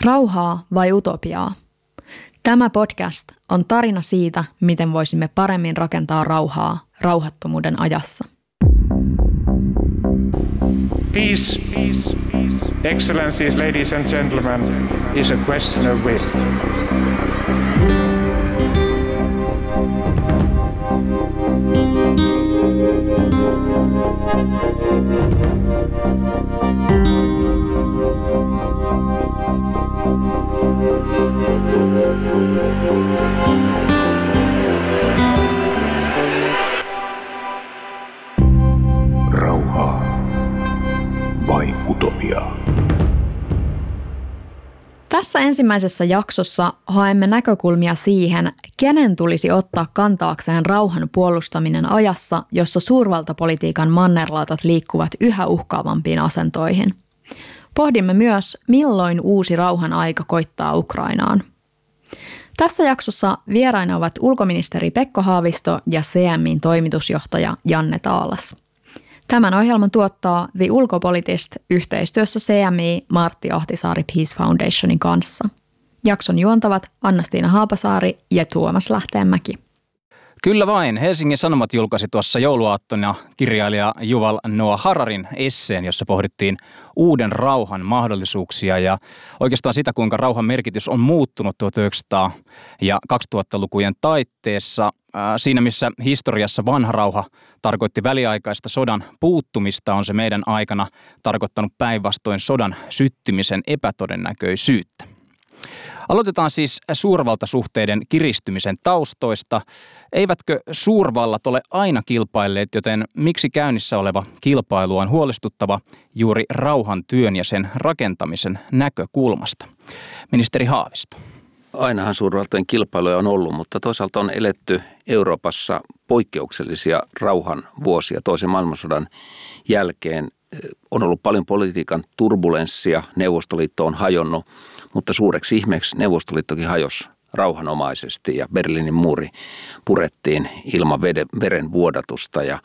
Rauhaa vai utopiaa? Tämä podcast on tarina siitä, miten voisimme paremmin rakentaa rauhaa rauhattomuuden ajassa. Peace, peace, peace. excellencies, ladies and gentlemen, is a question of will. Rauhaa vai utopiaa? Tässä ensimmäisessä jaksossa haemme näkökulmia siihen, kenen tulisi ottaa kantaakseen rauhan puolustaminen ajassa, jossa suurvaltapolitiikan mannerlaatat liikkuvat yhä uhkaavampiin asentoihin. Pohdimme myös, milloin uusi rauhan aika koittaa Ukrainaan. Tässä jaksossa vieraina ovat ulkoministeri Pekko Haavisto ja CMIn toimitusjohtaja Janne Taalas. Tämän ohjelman tuottaa The Ulkopolitist yhteistyössä CMI Martti Ahtisaari Peace Foundationin kanssa. Jakson juontavat Annastiina Haapasaari ja Tuomas Lähteenmäki. Kyllä vain. Helsingin Sanomat julkaisi tuossa jouluaattona kirjailija Juval Noah Hararin esseen, jossa pohdittiin uuden rauhan mahdollisuuksia ja oikeastaan sitä, kuinka rauhan merkitys on muuttunut 1900- ja 2000-lukujen taitteessa. Siinä, missä historiassa vanha rauha tarkoitti väliaikaista sodan puuttumista, on se meidän aikana tarkoittanut päinvastoin sodan syttymisen epätodennäköisyyttä. Aloitetaan siis suurvaltasuhteiden kiristymisen taustoista. Eivätkö suurvallat ole aina kilpailleet, joten miksi käynnissä oleva kilpailu on huolestuttava juuri rauhan työn ja sen rakentamisen näkökulmasta? Ministeri Haavisto. Ainahan suurvaltojen kilpailuja on ollut, mutta toisaalta on eletty Euroopassa poikkeuksellisia rauhan vuosia toisen maailmansodan jälkeen. On ollut paljon politiikan turbulenssia, Neuvostoliitto on hajonnut – mutta suureksi ihmeeksi Neuvostoliittokin hajosi rauhanomaisesti ja Berliinin muuri purettiin ilman veren vuodatusta. Ja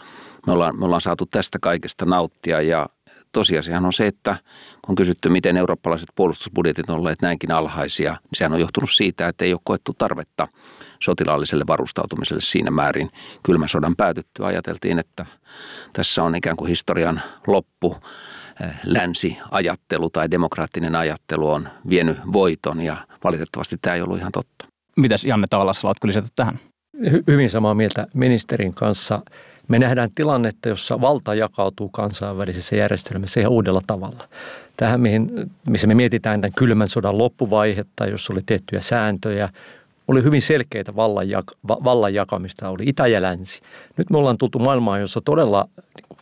me ollaan, me ollaan saatu tästä kaikesta nauttia. Ja tosiasiahan on se, että kun on kysytty, miten eurooppalaiset puolustusbudjetit on olleet näinkin alhaisia, niin sehän on johtunut siitä, että ei ole koettu tarvetta sotilaalliselle varustautumiselle siinä määrin. Kylmän sodan päätyttyä ajateltiin, että tässä on ikään kuin historian loppu länsiajattelu tai demokraattinen ajattelu on vienyt voiton ja valitettavasti tämä ei ollut ihan totta. Mitäs Janne Taalas, haluatko lisätä tähän? Hy- hyvin samaa mieltä ministerin kanssa. Me nähdään tilannetta, jossa valta jakautuu kansainvälisessä järjestelmässä ihan uudella tavalla. Tähän, mihin, missä me mietitään tämän kylmän sodan loppuvaihetta, jossa oli tiettyjä sääntöjä, oli hyvin selkeitä vallan, vallan jakamista, oli itä ja länsi. Nyt me ollaan tultu maailmaan, jossa todella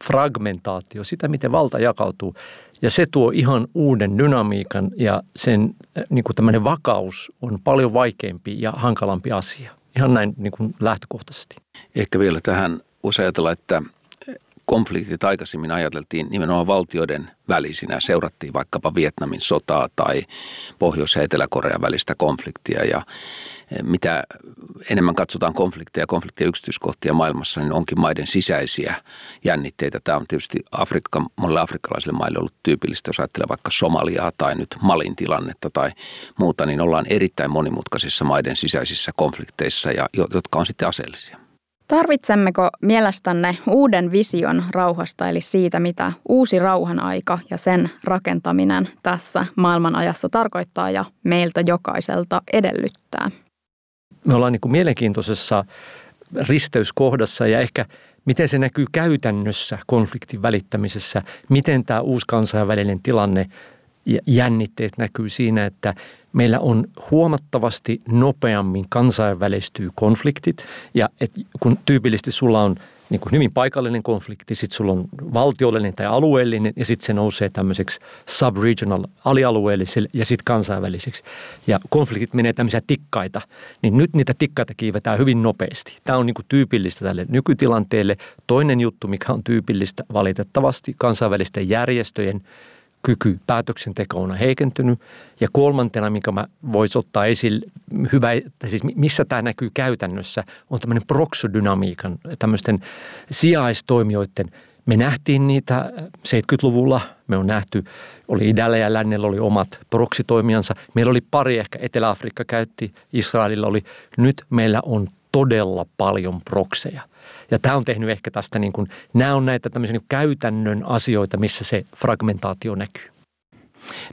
fragmentaatio, sitä miten valta jakautuu, ja se tuo ihan uuden dynamiikan ja sen niin kuin tämmöinen vakaus on paljon vaikeampi ja hankalampi asia. Ihan näin niin kuin lähtökohtaisesti. Ehkä vielä tähän voisi ajatella, että konfliktit aikaisemmin ajateltiin nimenomaan valtioiden välisinä. Seurattiin vaikkapa Vietnamin sotaa tai Pohjois- ja Etelä-Korean välistä konfliktia ja mitä enemmän katsotaan konflikteja ja konfliktien yksityiskohtia maailmassa, niin onkin maiden sisäisiä jännitteitä. Tämä on tietysti Afrikka, monille afrikkalaisille maille ollut tyypillistä, jos ajattelee vaikka Somaliaa tai nyt Malin tilannetta tai muuta, niin ollaan erittäin monimutkaisissa maiden sisäisissä konflikteissa, ja, jotka on sitten aseellisia. Tarvitsemmeko mielestänne uuden vision rauhasta, eli siitä, mitä uusi rauhan aika ja sen rakentaminen tässä maailmanajassa tarkoittaa ja meiltä jokaiselta edellyttää? me ollaan niin kuin mielenkiintoisessa risteyskohdassa ja ehkä miten se näkyy käytännössä konfliktin välittämisessä, miten tämä uusi kansainvälinen tilanne ja jännitteet näkyy siinä, että meillä on huomattavasti nopeammin kansainvälistyy konfliktit ja et kun tyypillisesti sulla on – niin kuin hyvin paikallinen konflikti, sitten sulla on valtiollinen tai alueellinen ja sitten se nousee tämmöiseksi subregional, alialueelliselle ja sitten kansainväliseksi. Ja konfliktit menee tämmöisiä tikkaita, niin nyt niitä tikkaita kiivetään hyvin nopeasti. Tämä on niin kuin tyypillistä tälle nykytilanteelle. Toinen juttu, mikä on tyypillistä valitettavasti kansainvälisten järjestöjen – kyky päätöksentekoon on heikentynyt. Ja kolmantena, mikä mä voisi ottaa esille, hyvä, siis missä tämä näkyy käytännössä, on tämmöinen proksodynamiikan, tämmöisten sijaistoimijoiden. Me nähtiin niitä 70-luvulla Me on nähty, oli idällä ja lännellä oli omat proksitoimijansa. Meillä oli pari, ehkä Etelä-Afrikka käytti, Israelilla oli. Nyt meillä on todella paljon prokseja. Ja tämä on tehnyt ehkä tästä, niin kuin, nämä on näitä tämmöisiä niin käytännön asioita, missä se fragmentaatio näkyy.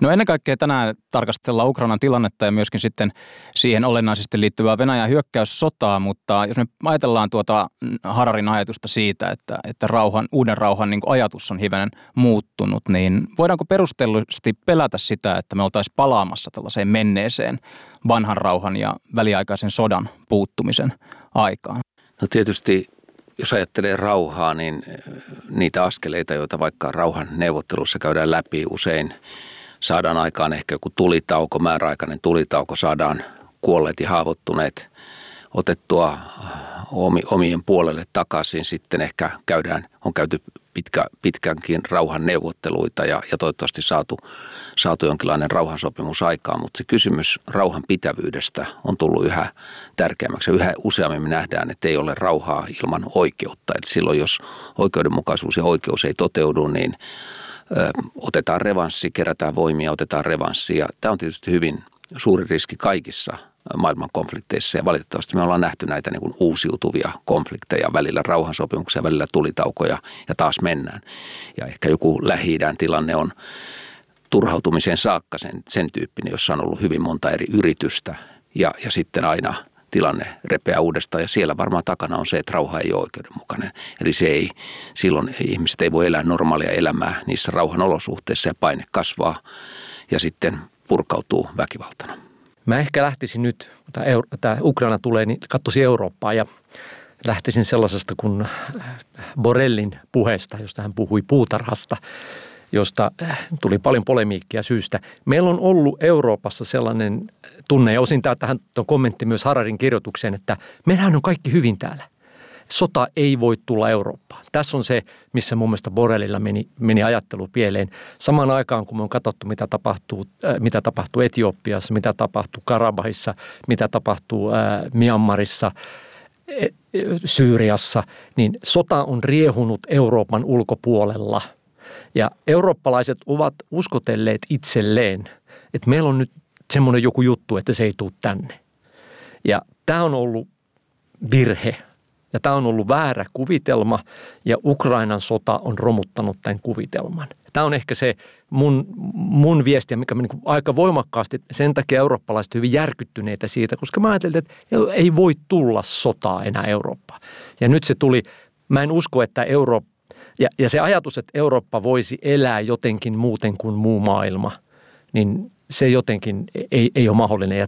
No ennen kaikkea tänään tarkastellaan Ukrainan tilannetta ja myöskin sitten siihen olennaisesti liittyvää Venäjän hyökkäyssotaa, mutta jos me ajatellaan tuota Hararin ajatusta siitä, että, että rauhan, uuden rauhan niin ajatus on hivenen muuttunut, niin voidaanko perustellusti pelätä sitä, että me oltaisiin palaamassa tällaiseen menneeseen vanhan rauhan ja väliaikaisen sodan puuttumisen aikaan? No tietysti jos ajattelee rauhaa, niin niitä askeleita, joita vaikka rauhan neuvottelussa käydään läpi usein – saadaan aikaan ehkä joku tulitauko, määräaikainen tulitauko, saadaan kuolleet ja haavoittuneet otettua omien puolelle takaisin. Sitten ehkä käydään, on käyty pitkä, pitkänkin rauhan neuvotteluita ja, ja toivottavasti saatu, saatu jonkinlainen rauhansopimus aikaan. Mutta se kysymys rauhan pitävyydestä on tullut yhä tärkeämmäksi. Yhä useammin me nähdään, että ei ole rauhaa ilman oikeutta. Et silloin jos oikeudenmukaisuus ja oikeus ei toteudu, niin otetaan revanssi, kerätään voimia, otetaan revanssi. Ja tämä on tietysti hyvin suuri riski kaikissa maailman konflikteissa ja valitettavasti me ollaan nähty näitä niin kuin uusiutuvia konflikteja, välillä rauhansopimuksia, välillä tulitaukoja ja taas mennään. Ja ehkä joku lähi tilanne on turhautumisen saakka sen, sen tyyppinen, jossa on ollut hyvin monta eri yritystä ja, ja sitten aina – tilanne repeää uudestaan ja siellä varmaan takana on se, että rauha ei ole oikeudenmukainen. Eli se ei, silloin ihmiset ei voi elää normaalia elämää niissä rauhan olosuhteissa ja paine kasvaa ja sitten purkautuu väkivaltana. Mä ehkä lähtisin nyt, tämä Ukraina tulee, niin katsoisin Eurooppaa ja lähtisin sellaisesta kuin Borellin puheesta, josta hän puhui puutarhasta josta äh, tuli paljon polemiikkia syystä. Meillä on ollut Euroopassa sellainen tunne, ja osin tähän on kommentti myös Hararin kirjoitukseen, että meillähän on kaikki hyvin täällä. Sota ei voi tulla Eurooppaan. Tässä on se, missä mun mielestä Borrellilla meni, meni ajattelu pieleen. Samaan aikaan, kun me on katsottu, mitä tapahtuu, äh, mitä tapahtuu Etiopiassa, mitä tapahtuu Karabahissa, mitä tapahtuu äh, Myanmarissa, e, Syyriassa, niin sota on riehunut Euroopan ulkopuolella – ja eurooppalaiset ovat uskotelleet itselleen, että meillä on nyt semmoinen joku juttu, että se ei tule tänne. Ja tämä on ollut virhe ja tämä on ollut väärä kuvitelma ja Ukrainan sota on romuttanut tämän kuvitelman. Tämä on ehkä se mun, mun viesti, mikä niin aika voimakkaasti, sen takia eurooppalaiset hyvin järkyttyneitä siitä, koska mä ajattelin, että ei voi tulla sotaa enää Eurooppaan. Ja nyt se tuli, mä en usko, että Eurooppa ja, ja se ajatus, että Eurooppa voisi elää jotenkin muuten kuin muu maailma, niin se jotenkin ei, ei ole mahdollinen. Ja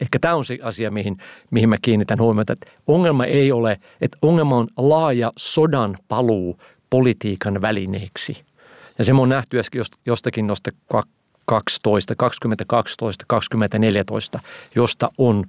ehkä tämä on se asia, mihin, mihin mä kiinnitän huomiota, että ongelma ei ole, että ongelma on laaja sodan paluu politiikan välineeksi. Ja se on nähty jostakin noista 12, 2012, 2014, josta on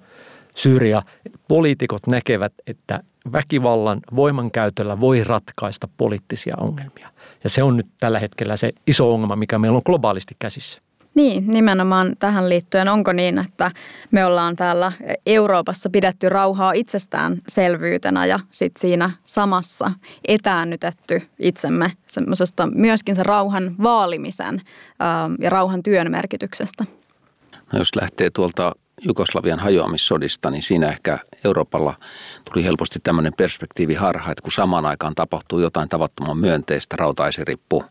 Syyria. Poliitikot näkevät, että väkivallan voimankäytöllä voi ratkaista poliittisia ongelmia. Ja se on nyt tällä hetkellä se iso ongelma, mikä meillä on globaalisti käsissä. Niin, nimenomaan tähän liittyen. Onko niin, että me ollaan täällä Euroopassa pidetty rauhaa itsestäänselvyytenä ja sitten siinä samassa etäännytetty itsemme semmoisesta myöskin se rauhan vaalimisen ja rauhan työn merkityksestä? No jos lähtee tuolta Jugoslavian hajoamissodista, niin siinä ehkä Euroopalla tuli helposti tämmöinen perspektiivi harha, että kun samaan aikaan tapahtuu jotain tavattoman myönteistä, rautaisirippu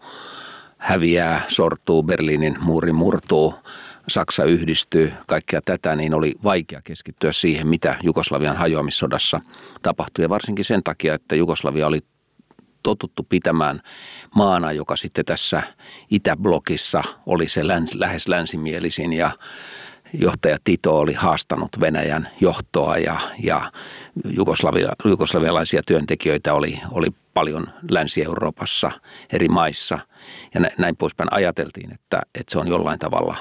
häviää, sortuu, Berliinin muuri murtuu, Saksa yhdistyy, kaikkea tätä, niin oli vaikea keskittyä siihen, mitä Jugoslavian hajoamissodassa tapahtui. Ja varsinkin sen takia, että Jugoslavia oli totuttu pitämään maana, joka sitten tässä Itäblokissa oli se läns, lähes länsimielisin ja johtaja Tito oli haastanut Venäjän johtoa ja, ja Jugoslavia, jugoslavialaisia työntekijöitä oli, oli paljon Länsi-Euroopassa eri maissa. Ja näin poispäin ajateltiin, että, että se on jollain tavalla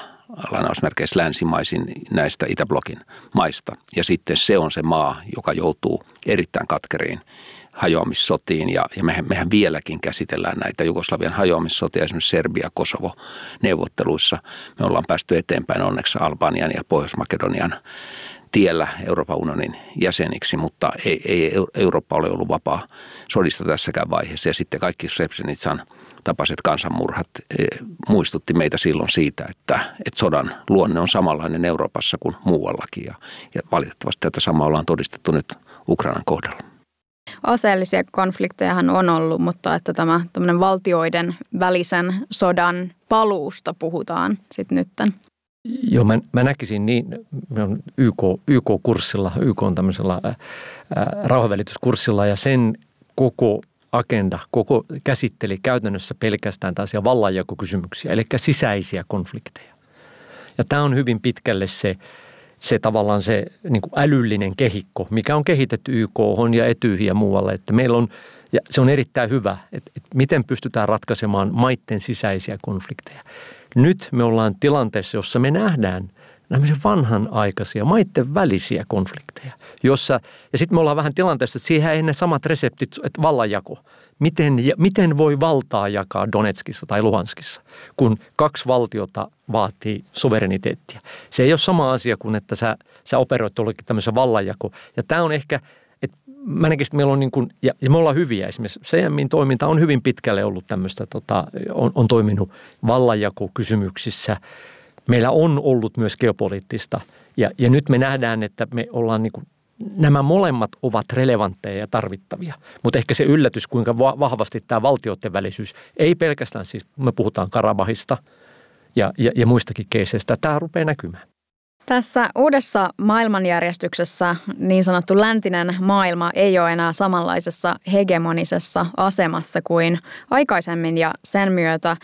lainausmerkeissä länsimaisin näistä Itäblokin maista. Ja sitten se on se maa, joka joutuu erittäin katkeriin hajoamissotiin ja, ja mehän, mehän vieläkin käsitellään näitä Jugoslavian hajoamissotia esimerkiksi Serbia-Kosovo-neuvotteluissa. Me ollaan päästy eteenpäin onneksi Albanian ja Pohjois-Makedonian tiellä Euroopan unionin jäseniksi, mutta ei, ei Eurooppa ole ollut vapaa sodista tässäkään vaiheessa. Ja sitten kaikki Srebrenitsan tapaiset kansanmurhat e, muistutti meitä silloin siitä, että, että sodan luonne on samanlainen Euroopassa kuin muuallakin. Ja, ja valitettavasti tätä samaa ollaan todistettu nyt Ukrainan kohdalla. Aseellisia konfliktejahan on ollut, mutta että tämä valtioiden välisen sodan paluusta puhutaan sitten nytten. Joo, mä, mä näkisin niin, mä on YK, YK-kurssilla, YK on tämmöisellä ää, rauhanvälityskurssilla ja sen koko agenda koko käsitteli käytännössä pelkästään tällaisia vallanjakokysymyksiä, eli sisäisiä konflikteja. Ja tämä on hyvin pitkälle se, se tavallaan se niin kuin älyllinen kehikko, mikä on kehitetty YK ja etyihin ja muualle, että meillä on, ja se on erittäin hyvä, että, että miten pystytään ratkaisemaan maitten sisäisiä konflikteja. Nyt me ollaan tilanteessa, jossa me nähdään nämmöisiä vanhanaikaisia maitten välisiä konflikteja, jossa, ja sitten me ollaan vähän tilanteessa, että siihen ei ne samat reseptit, että vallanjako. Miten, miten voi valtaa jakaa Donetskissa tai Luhanskissa, kun kaksi valtiota vaatii suvereniteettia. Se ei ole sama asia kuin, että sä, sä operoit jollekin tämmöisen vallanjako. Ja tämä on ehkä, että mä näkisin, että meillä on niin kuin, ja, ja me ollaan hyviä. Esimerkiksi CMin toiminta on hyvin pitkälle ollut tämmöistä, tota, on, on toiminut vallanjakokysymyksissä – meillä on ollut myös geopoliittista. Ja, ja nyt me nähdään, että me ollaan niin kuin, nämä molemmat ovat relevantteja ja tarvittavia. Mutta ehkä se yllätys, kuinka vahvasti tämä valtioiden välisyys, ei pelkästään siis, me puhutaan Karabahista ja, ja, ja muistakin keiseistä, tämä rupeaa näkymään. Tässä uudessa maailmanjärjestyksessä niin sanottu läntinen maailma ei ole enää samanlaisessa hegemonisessa asemassa kuin aikaisemmin ja sen myötä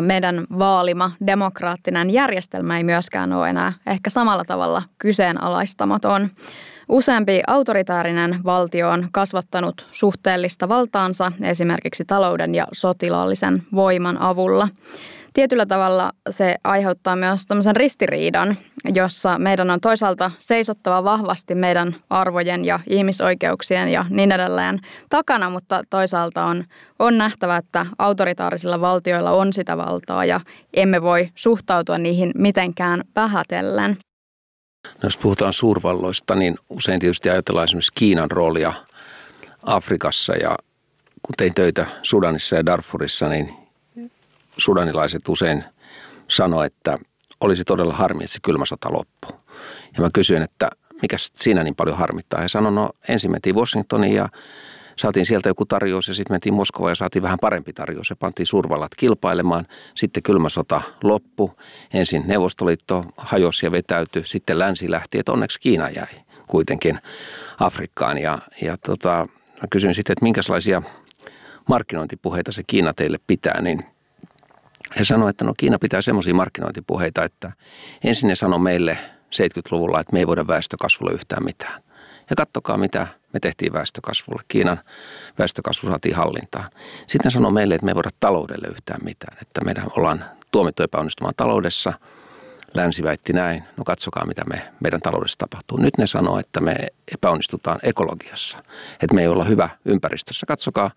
meidän vaalima demokraattinen järjestelmä ei myöskään ole enää ehkä samalla tavalla kyseenalaistamaton. Useampi autoritaarinen valtio on kasvattanut suhteellista valtaansa esimerkiksi talouden ja sotilaallisen voiman avulla tietyllä tavalla se aiheuttaa myös tämmöisen ristiriidan, jossa meidän on toisaalta seisottava vahvasti meidän arvojen ja ihmisoikeuksien ja niin edelleen takana, mutta toisaalta on, on nähtävä, että autoritaarisilla valtioilla on sitä valtaa ja emme voi suhtautua niihin mitenkään vähätellen. No jos puhutaan suurvalloista, niin usein tietysti ajatellaan esimerkiksi Kiinan roolia Afrikassa ja kun tein töitä Sudanissa ja Darfurissa, niin sudanilaiset usein sanoivat, että olisi todella harmi, että se kylmä sota loppuu. Ja mä kysyin, että mikä siinä niin paljon harmittaa. He sanoivat, no ensin mentiin Washingtoniin ja saatiin sieltä joku tarjous ja sitten mentiin Moskovaan ja saatiin vähän parempi tarjous ja pantiin suurvallat kilpailemaan. Sitten kylmä sota loppu. Ensin Neuvostoliitto hajosi ja vetäytyi, sitten länsi lähti, että onneksi Kiina jäi kuitenkin Afrikkaan. Ja, ja tota, mä kysyin sitten, että minkälaisia markkinointipuheita se Kiina teille pitää, niin – he sanoivat, että no Kiina pitää semmoisia markkinointipuheita, että ensin ne sanoi meille 70-luvulla, että me ei voida väestökasvulle yhtään mitään. Ja kattokaa, mitä me tehtiin väestökasvulle. Kiinan väestökasvu saatiin hallintaan. Sitten sanoi meille, että me ei voida taloudelle yhtään mitään, että meidän ollaan tuomittu epäonnistumaan taloudessa – Länsi väitti näin, no katsokaa mitä me, meidän taloudessa tapahtuu. Nyt ne sanoo, että me epäonnistutaan ekologiassa, että me ei olla hyvä ympäristössä. Katsokaa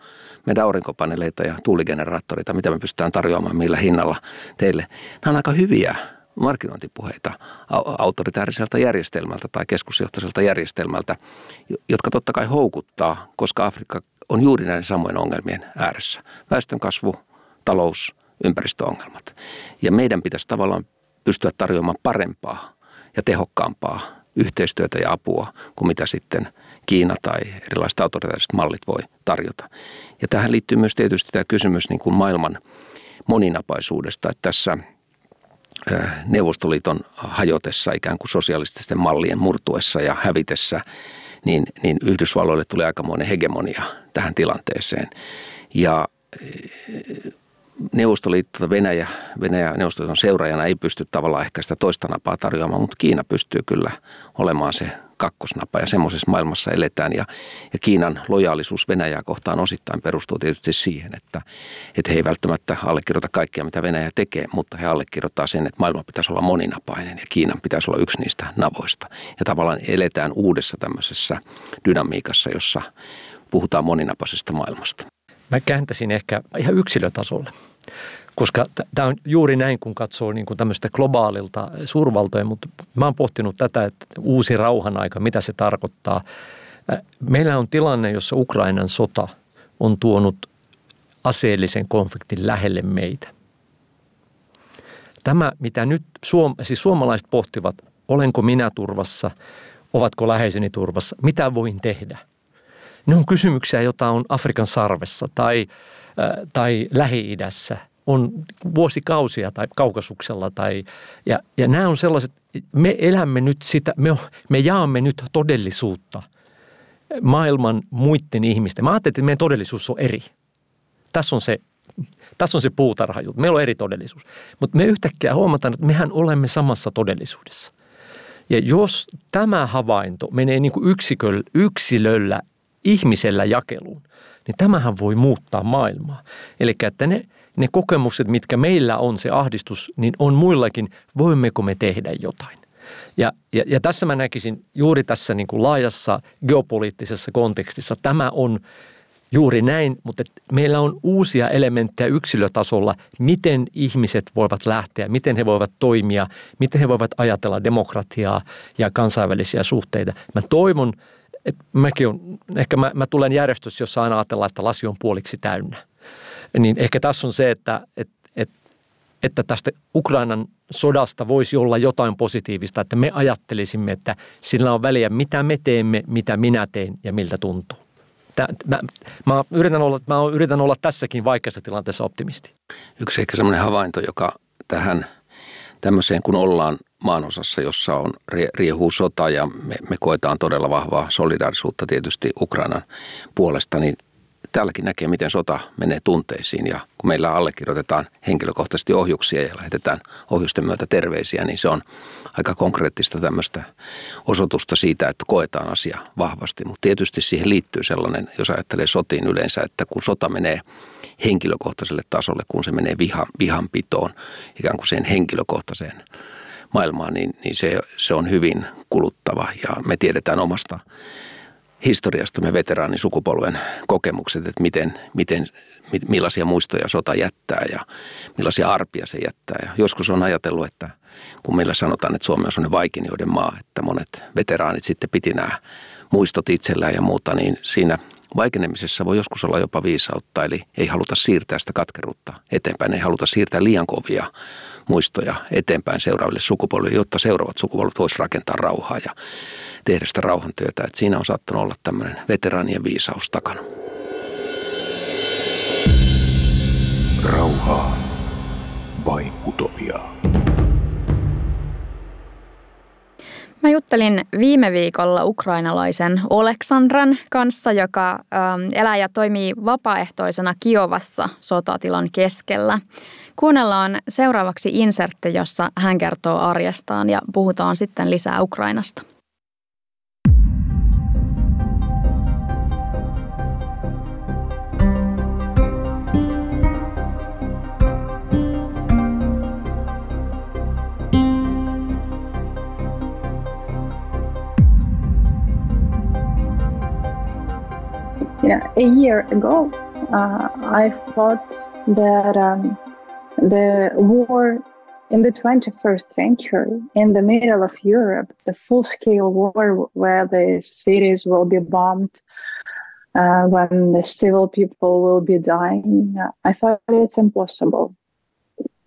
meidän aurinkopaneeleita ja tuuligeneraattoreita, mitä me pystytään tarjoamaan, millä hinnalla teille. Nämä on aika hyviä markkinointipuheita autoritääriseltä järjestelmältä tai keskusjohtaiselta järjestelmältä, jotka totta kai houkuttaa, koska Afrikka on juuri näiden samojen ongelmien ääressä. Väestön kasvu, talous, ympäristöongelmat. Ja meidän pitäisi tavallaan pystyä tarjoamaan parempaa ja tehokkaampaa yhteistyötä ja apua kuin mitä sitten Kiina tai erilaiset autoritaariset mallit voi tarjota. Ja tähän liittyy myös tietysti tämä kysymys niin kuin maailman moninapaisuudesta, että tässä Neuvostoliiton hajotessa ikään kuin sosialististen mallien murtuessa ja hävitessä, niin, niin Yhdysvalloille tuli aikamoinen hegemonia tähän tilanteeseen. Ja Neuvostoliitto, Venäjä, Venäjä Neuvostoliiton seuraajana ei pysty tavallaan ehkä sitä toista napaa tarjoamaan, mutta Kiina pystyy kyllä olemaan se kakkosnapa ja semmoisessa maailmassa eletään. Ja, ja Kiinan lojaalisuus Venäjää kohtaan osittain perustuu tietysti siihen, että, että he ei välttämättä allekirjoita kaikkea, mitä Venäjä tekee, mutta he allekirjoittaa sen, että maailma pitäisi olla moninapainen ja Kiinan pitäisi olla yksi niistä navoista. Ja tavallaan eletään uudessa tämmöisessä dynamiikassa, jossa puhutaan moninapaisesta maailmasta. Mä kääntäisin ehkä ihan yksilötasolle. Koska tämä on juuri näin, kun katsoo niin kuin tämmöistä globaalilta suurvaltoja, mutta mä oon pohtinut tätä, että uusi rauhan aika, mitä se tarkoittaa. Meillä on tilanne, jossa Ukrainan sota on tuonut aseellisen konfliktin lähelle meitä. Tämä, mitä nyt suom- siis suomalaiset pohtivat, olenko minä turvassa, ovatko läheiseni turvassa, mitä voin tehdä. Ne on kysymyksiä, joita on Afrikan sarvessa tai, äh, tai Lähi-idässä, on vuosikausia tai kaukasuksella. Tai, ja, ja nämä on sellaiset, me elämme nyt sitä, me, me jaamme nyt todellisuutta maailman muiden ihmisten. Mä ajattelin, että meidän todellisuus on eri. Tässä on se tässä on se puutarhajuttu. Meillä on eri todellisuus. Mutta me yhtäkkiä huomataan, että mehän olemme samassa todellisuudessa. Ja jos tämä havainto menee niin kuin yksilöllä, ihmisellä jakeluun, niin tämähän voi muuttaa maailmaa. Eli että ne, ne kokemukset, mitkä meillä on se ahdistus, niin on muillakin, voimmeko me tehdä jotain. Ja, ja, ja tässä mä näkisin juuri tässä niin kuin laajassa geopoliittisessa kontekstissa, tämä on Juuri näin, mutta meillä on uusia elementtejä yksilötasolla, miten ihmiset voivat lähteä, miten he voivat toimia, miten he voivat ajatella demokratiaa ja kansainvälisiä suhteita. Mä toivon, että mäkin on, ehkä mä, mä tulen järjestössä, jossa aina ajatellaan, että lasi on puoliksi täynnä. Niin ehkä tässä on se, että, että, että, että tästä Ukrainan sodasta voisi olla jotain positiivista, että me ajattelisimme, että sillä on väliä, mitä me teemme, mitä minä teen ja miltä tuntuu tää, mä, mä, yritän olla, mä yritän olla tässäkin vaikeassa tilanteessa optimisti. Yksi ehkä semmoinen havainto, joka tähän tämmöiseen, kun ollaan maanosassa, jossa on riehuu sota ja me, me koetaan todella vahvaa solidaarisuutta tietysti Ukrainan puolesta, niin täälläkin näkee, miten sota menee tunteisiin ja kun meillä allekirjoitetaan henkilökohtaisesti ohjuksia ja lähetetään ohjusten myötä terveisiä, niin se on aika konkreettista tämmöistä osoitusta siitä, että koetaan asia vahvasti. Mutta tietysti siihen liittyy sellainen, jos ajattelee sotiin yleensä, että kun sota menee henkilökohtaiselle tasolle, kun se menee viha, vihanpitoon, ikään kuin sen henkilökohtaiseen maailmaan, niin, niin se, se on hyvin kuluttava ja me tiedetään omasta historiastamme veteraanisukupolven kokemukset, että miten, miten, millaisia muistoja sota jättää ja millaisia arpia se jättää. Ja joskus on ajatellut, että kun meillä sanotaan, että Suomi on sellainen vaikinjoiden maa, että monet veteraanit sitten piti nämä muistot itsellään ja muuta, niin siinä vaikenemisessa voi joskus olla jopa viisautta, eli ei haluta siirtää sitä katkeruutta eteenpäin, ei haluta siirtää liian kovia muistoja eteenpäin seuraaville sukupolville, jotta seuraavat sukupolvet voisivat rakentaa rauhaa ja tehdä sitä rauhantyötä. Et siinä on saattanut olla tämmöinen veteraanien viisaus takana. Rauhaa vai utopiaa? Mä juttelin viime viikolla ukrainalaisen Oleksandran kanssa, joka ähm, elää ja toimii vapaaehtoisena Kiovassa sotatilan keskellä. Kuunnellaan seuraavaksi insertti, jossa hän kertoo arjestaan ja puhutaan sitten lisää Ukrainasta. Yeah, a year ago, uh, I thought that um, the war in the 21st century, in the middle of Europe, the full scale war where the cities will be bombed, uh, when the civil people will be dying, I thought it's impossible.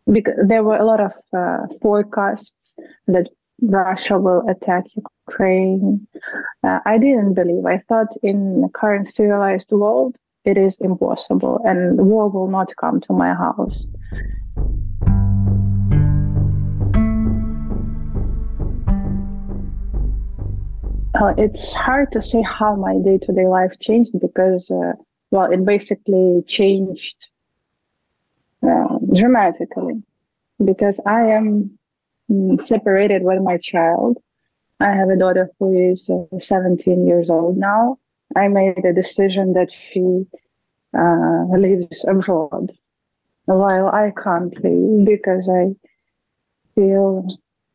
Because there were a lot of uh, forecasts that Russia will attack Ukraine. Uh, I didn't believe. I thought in the current civilized world, it is impossible and war will not come to my house. Uh, it's hard to say how my day to day life changed because, uh, well, it basically changed uh, dramatically because I am separated with my child. I have a daughter who is uh, 17 years old now. I made a decision that she uh, lives abroad while I can't leave because I feel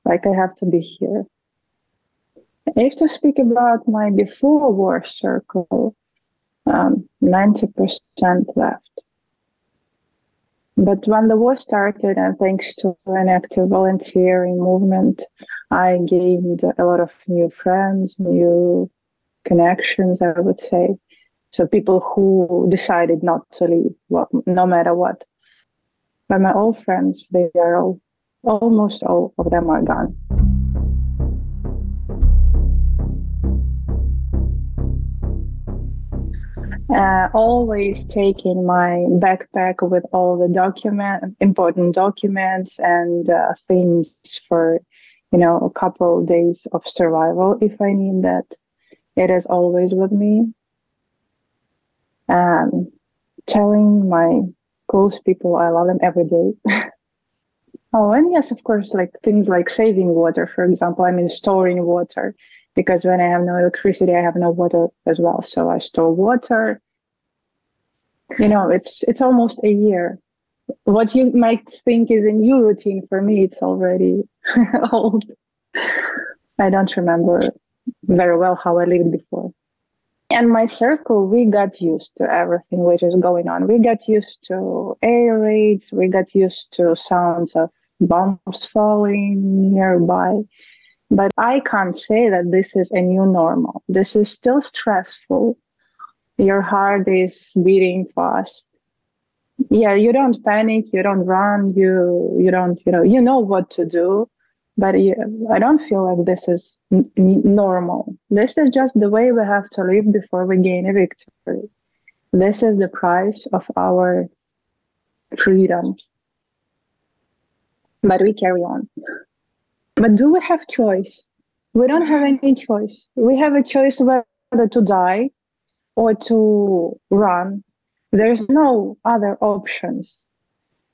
like I have to be here. If to speak about my before war circle, um, 90% left. But when the war started, and thanks to an active volunteering movement, I gained a lot of new friends, new connections, I would say. So people who decided not to leave, well, no matter what. But my old friends, they are all, almost all of them are gone. Uh, always taking my backpack with all the document, important documents and uh, things for, you know, a couple days of survival if I need that. It is always with me. Um, telling my close people I love them every day. oh, and yes, of course, like things like saving water, for example. I mean, storing water because when I have no electricity, I have no water as well. So I store water. You know, it's it's almost a year. What you might think is a new routine for me, it's already old. I don't remember very well how I lived before. And my circle, we got used to everything which is going on. We got used to air raids. We got used to sounds of bombs falling nearby. But I can't say that this is a new normal. This is still stressful. Your heart is beating fast. Yeah, you don't panic, you don't run, you you don't, you know, you know what to do. But yeah, I don't feel like this is n- normal. This is just the way we have to live before we gain a victory. This is the price of our freedom. But we carry on. But do we have choice? We don't have any choice. We have a choice whether to die or to run. There's no other options.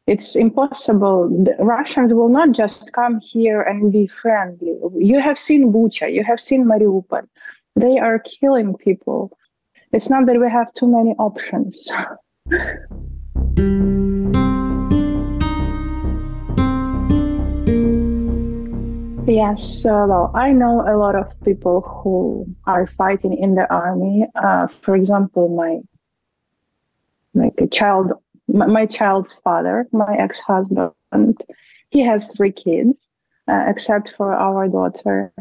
It's impossible. The Russians will not just come here and be friendly. You have seen Bucha, you have seen Mariupol. They are killing people. It's not that we have too many options. Yes, well, I know a lot of people who are fighting in the army. Uh, for example, my like a child, my, my child's father, my ex-husband, he has three kids, uh, except for our daughter,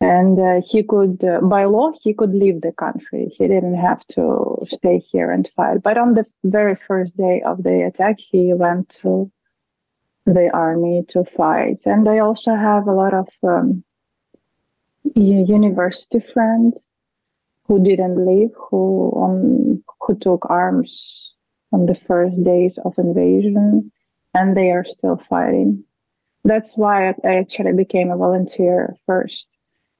and uh, he could, uh, by law, he could leave the country. He didn't have to stay here and fight. But on the very first day of the attack, he went to the army to fight. And I also have a lot of um, university friends who didn't leave, who um, who took arms on the first days of invasion, and they are still fighting. That's why I actually became a volunteer first,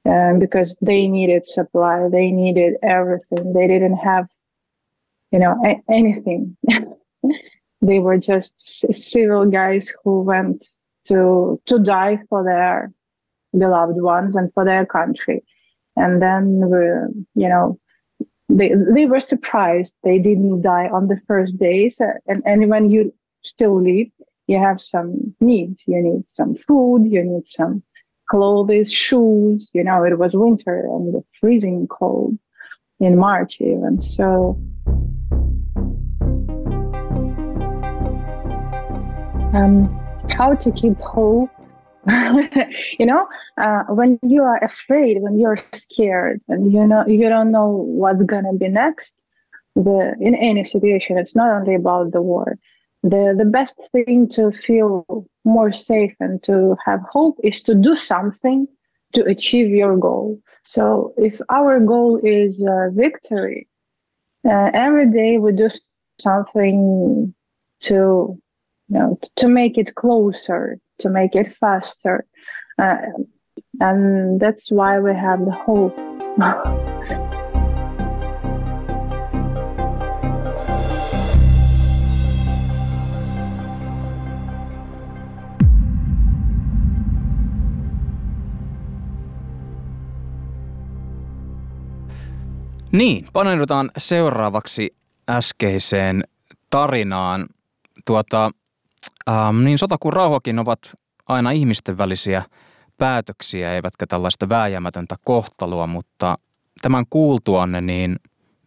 um, because they needed supply, they needed everything. They didn't have, you know, a- anything. they were just civil guys who went to to die for their beloved ones and for their country. And then you know they they were surprised. They didn't die on the first days. And and when you still live you have some needs. You need some food. You need some clothes shoes. You know it was winter and freezing cold in march even. So um, how to keep hope you know uh, when you are afraid when you're scared and you know you don't know what's gonna be next the in any situation it's not only about the war. The the best thing to feel more safe and to have hope is to do something to achieve your goal. So if our goal is uh, victory uh, every day we do something to you know, to make it closer, to make it faster. Uh, and that's why we have the hope. Niin, paneudutaan seuraavaksi äskeiseen tarinaan. Tuota, Ähm, niin sota kuin rauhakin ovat aina ihmisten välisiä päätöksiä, eivätkä tällaista vääjäämätöntä kohtalua, mutta tämän kuultuanne, niin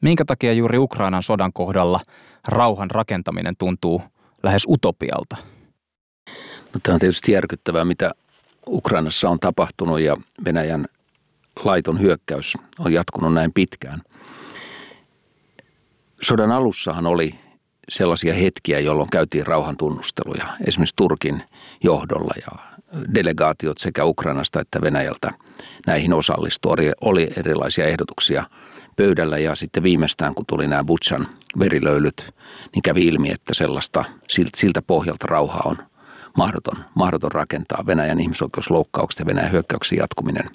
minkä takia juuri Ukrainan sodan kohdalla rauhan rakentaminen tuntuu lähes utopialta? No, tämä on tietysti järkyttävää, mitä Ukrainassa on tapahtunut ja Venäjän laiton hyökkäys on jatkunut näin pitkään. sodan alussahan oli sellaisia hetkiä, jolloin käytiin rauhan tunnusteluja, esimerkiksi Turkin johdolla ja delegaatiot sekä Ukrainasta että Venäjältä näihin osallistui. Oli erilaisia ehdotuksia pöydällä ja sitten viimeistään kun tuli nämä Butchan verilöylyt, niin kävi ilmi, että sellaista siltä pohjalta rauha on mahdoton, mahdoton rakentaa. Venäjän ihmisoikeusloukkaukset ja Venäjän hyökkäyksen jatkuminen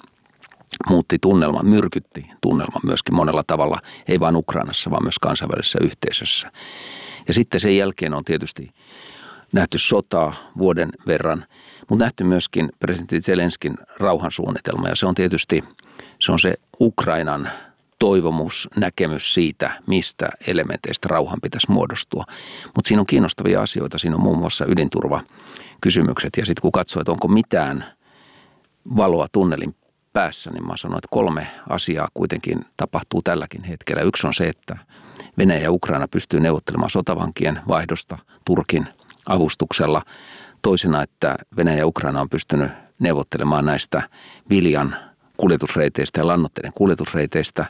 muutti tunnelman, myrkytti tunnelman myöskin monella tavalla, ei vain Ukrainassa, vaan myös kansainvälisessä yhteisössä. Ja sitten sen jälkeen on tietysti nähty sotaa vuoden verran, mutta nähty myöskin presidentti Zelenskin rauhansuunnitelma. Ja se on tietysti se, on se Ukrainan toivomus, näkemys siitä, mistä elementeistä rauhan pitäisi muodostua. Mutta siinä on kiinnostavia asioita. Siinä on muun muassa ydinturva kysymykset. Ja sitten kun katsoo, että onko mitään valoa tunnelin päässä, niin mä sanoin, että kolme asiaa kuitenkin tapahtuu tälläkin hetkellä. Yksi on se, että Venäjä ja Ukraina pystyy neuvottelemaan sotavankien vaihdosta Turkin avustuksella. Toisena, että Venäjä ja Ukraina on pystynyt neuvottelemaan näistä viljan kuljetusreiteistä ja lannoitteiden kuljetusreiteistä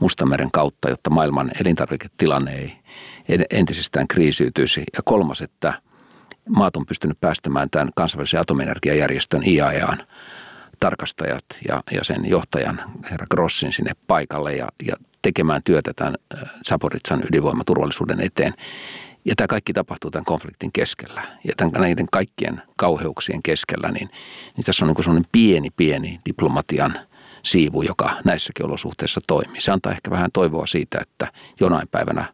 Mustameren kautta, jotta maailman elintarviketilanne ei entisestään kriisiytyisi. Ja kolmas, että maat on pystynyt päästämään tämän kansainvälisen atomienergiajärjestön IAEAn tarkastajat ja, ja sen johtajan herra Grossin sinne paikalle ja, ja tekemään työtä tämän Saporitsan ydinvoimaturvallisuuden eteen. Ja tämä kaikki tapahtuu tämän konfliktin keskellä. Ja tämän, näiden kaikkien kauheuksien keskellä, niin, niin tässä on niin sellainen pieni, pieni diplomatian siivu, joka näissäkin olosuhteissa toimii. Se antaa ehkä vähän toivoa siitä, että jonain päivänä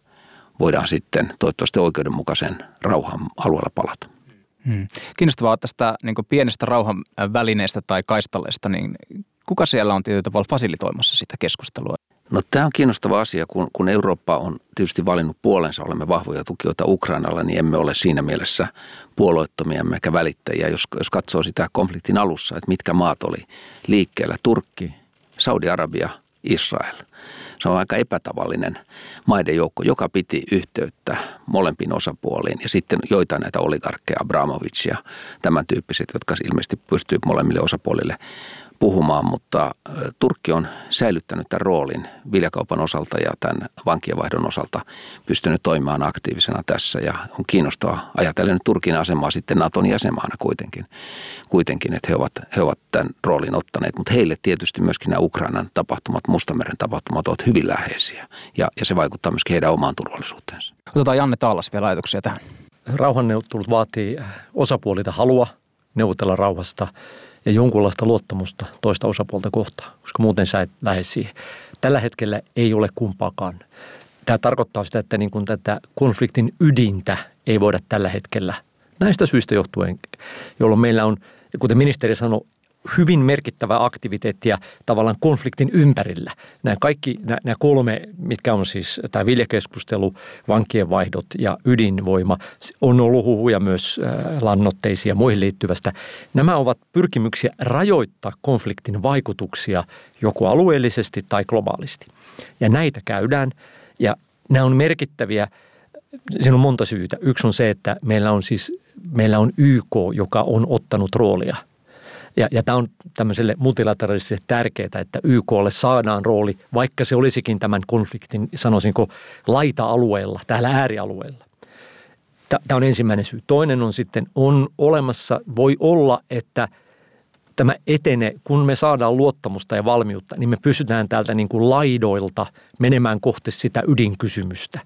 voidaan sitten toivottavasti oikeudenmukaisen rauhan alueella palata. Hmm. Kiinnostavaa tästä niin pienestä rauhan välineestä tai kaistalleesta, niin kuka siellä on tietyllä tavalla fasilitoimassa sitä keskustelua? No tämä on kiinnostava asia, kun, kun Eurooppa on tietysti valinnut puolensa, olemme vahvoja tukijoita Ukrainalla, niin emme ole siinä mielessä puolueettomia emmekä välittäjiä. Jos, jos katsoo sitä konfliktin alussa, että mitkä maat oli liikkeellä, Turkki, Saudi-Arabia, Israel. Se on aika epätavallinen maiden joukko, joka piti yhteyttä molempiin osapuoliin. Ja sitten joitain näitä oligarkkeja, Abramovic tämän tyyppiset, jotka ilmeisesti pystyy molemmille osapuolille puhumaan, mutta Turkki on säilyttänyt tämän roolin viljakaupan osalta ja tämän vankienvaihdon osalta pystynyt toimimaan aktiivisena tässä ja on kiinnostavaa ajatellen Turkin asemaa sitten Naton jäsenmaana kuitenkin, kuitenkin että he ovat, he ovat tämän roolin ottaneet, mutta heille tietysti myöskin nämä Ukrainan tapahtumat, Mustameren tapahtumat ovat hyvin läheisiä ja, ja se vaikuttaa myöskin heidän omaan turvallisuuteensa. Otetaan Janne Taalas vielä ajatuksia tähän. Rauhanneuvottelut vaatii osapuolita halua neuvotella rauhasta – ja jonkunlaista luottamusta toista osapuolta kohtaan, koska muuten sä et lähde siihen. Tällä hetkellä ei ole kumpaakaan. Tämä tarkoittaa sitä, että niin kuin tätä konfliktin ydintä ei voida tällä hetkellä näistä syistä johtuen, jolloin meillä on, kuten ministeri sanoi, hyvin merkittävää aktiviteettia tavallaan konfliktin ympärillä. Nämä kaikki, nämä kolme, mitkä on siis tämä viljakeskustelu, vankien vaihdot ja ydinvoima, on ollut huhuja myös äh, lannotteisia muihin liittyvästä. Nämä ovat pyrkimyksiä rajoittaa konfliktin vaikutuksia joko alueellisesti tai globaalisti. Ja näitä käydään ja nämä on merkittäviä. Siinä on monta syytä. Yksi on se, että meillä on siis meillä on YK, joka on ottanut roolia – ja, ja tämä on tämmöiselle multilateraalisesti tärkeää, että YKlle saadaan rooli, vaikka se olisikin tämän konfliktin, sanoisinko, laita-alueella, täällä äärialueella. Tämä on ensimmäinen syy. Toinen on sitten, on olemassa, voi olla, että tämä etenee, kun me saadaan luottamusta ja valmiutta, niin me pysytään täältä niin kuin laidoilta menemään kohti sitä ydinkysymystä.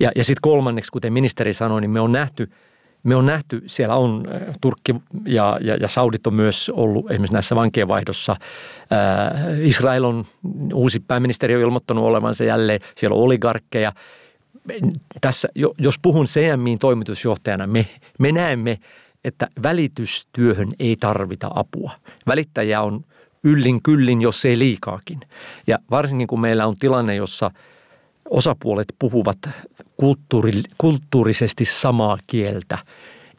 Ja, ja sitten kolmanneksi, kuten ministeri sanoi, niin me on nähty me on nähty, siellä on äh, Turkki ja, ja, ja Saudit on myös ollut esimerkiksi näissä vankienvaihdossa. Äh, Israel on, uusi pääministeri on ilmoittanut olevansa jälleen, siellä on oligarkkeja. Tässä, jos puhun CMIin toimitusjohtajana, me, me näemme, että välitystyöhön ei tarvita apua. Välittäjä on yllin kyllin, jos ei liikaakin. Ja varsinkin kun meillä on tilanne, jossa – osapuolet puhuvat kulttuuri, kulttuurisesti samaa kieltä.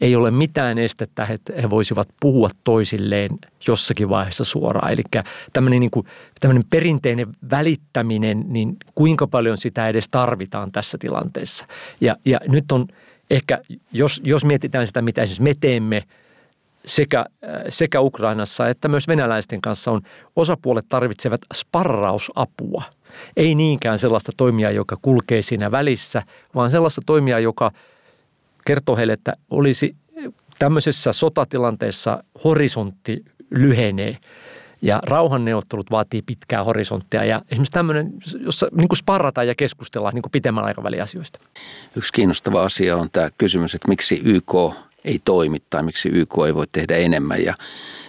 Ei ole mitään estettä, että he voisivat puhua toisilleen jossakin vaiheessa suoraan. Eli tämmöinen, niin kuin, tämmöinen perinteinen välittäminen, niin kuinka paljon sitä edes tarvitaan tässä tilanteessa. Ja, ja nyt on ehkä, jos, jos mietitään sitä, mitä siis me teemme sekä, sekä Ukrainassa että myös venäläisten kanssa on, osapuolet tarvitsevat sparrausapua – Ei niinkään sellaista toimijaa, joka kulkee siinä välissä, vaan sellaista toimijaa, joka kertoo heille, että olisi tämmöisessä sotatilanteessa horisontti lyhenee ja rauhanneuvottelut vaatii pitkää horisonttia ja esimerkiksi tämmöinen, jossa niin kuin sparrataan ja keskustellaan niin kuin pitemmän aikavälin asioista. Yksi kiinnostava asia on tämä kysymys, että miksi YK ei toimi tai miksi YK ei voi tehdä enemmän ja